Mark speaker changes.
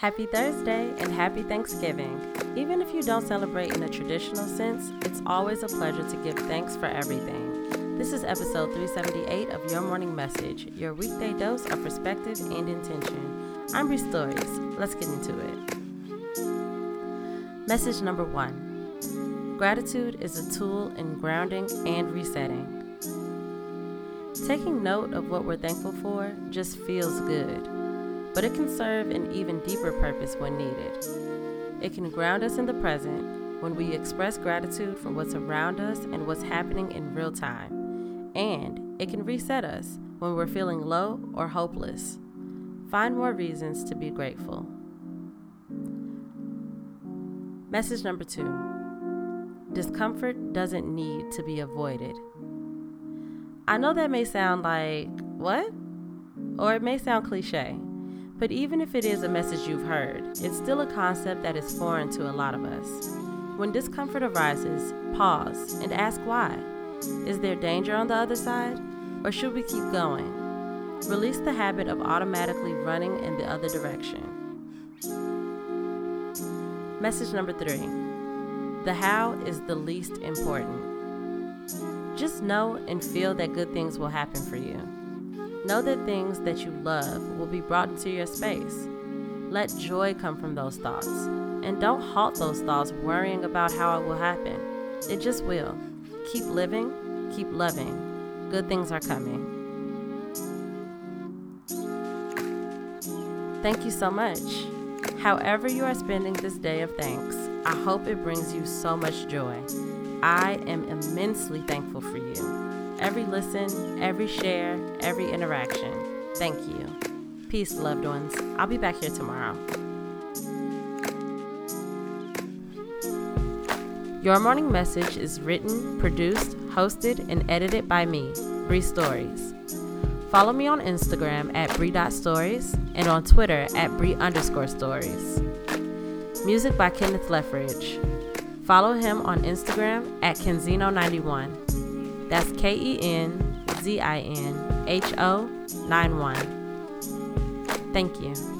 Speaker 1: Happy Thursday and happy Thanksgiving. Even if you don't celebrate in a traditional sense, it's always a pleasure to give thanks for everything. This is episode 378 of Your Morning Message, your weekday dose of perspective and intention. I'm Bree Stories. Let's get into it. Message number one Gratitude is a tool in grounding and resetting. Taking note of what we're thankful for just feels good but it can serve an even deeper purpose when needed. It can ground us in the present when we express gratitude for what's around us and what's happening in real time. And it can reset us when we're feeling low or hopeless. Find more reasons to be grateful. Message number two discomfort doesn't need to be avoided. I know that may sound like, what? Or it may sound cliche. But even if it is a message you've heard, it's still a concept that is foreign to a lot of us. When discomfort arises, pause and ask why. Is there danger on the other side? Or should we keep going? Release the habit of automatically running in the other direction. Message number three the how is the least important. Just know and feel that good things will happen for you. Know that things that you love will be brought into your space. Let joy come from those thoughts. And don't halt those thoughts worrying about how it will happen. It just will. Keep living, keep loving. Good things are coming. Thank you so much. However, you are spending this day of thanks, I hope it brings you so much joy. I am immensely thankful for you every listen, every share, every interaction. Thank you. Peace, loved ones. I'll be back here tomorrow. Your Morning Message is written, produced, hosted, and edited by me, Bree Stories. Follow me on Instagram at Bree.stories and on Twitter at Bree underscore stories. Music by Kenneth Leffridge. Follow him on Instagram at Kenzinho91. That's K E N Z I N H O 9 1. Thank you.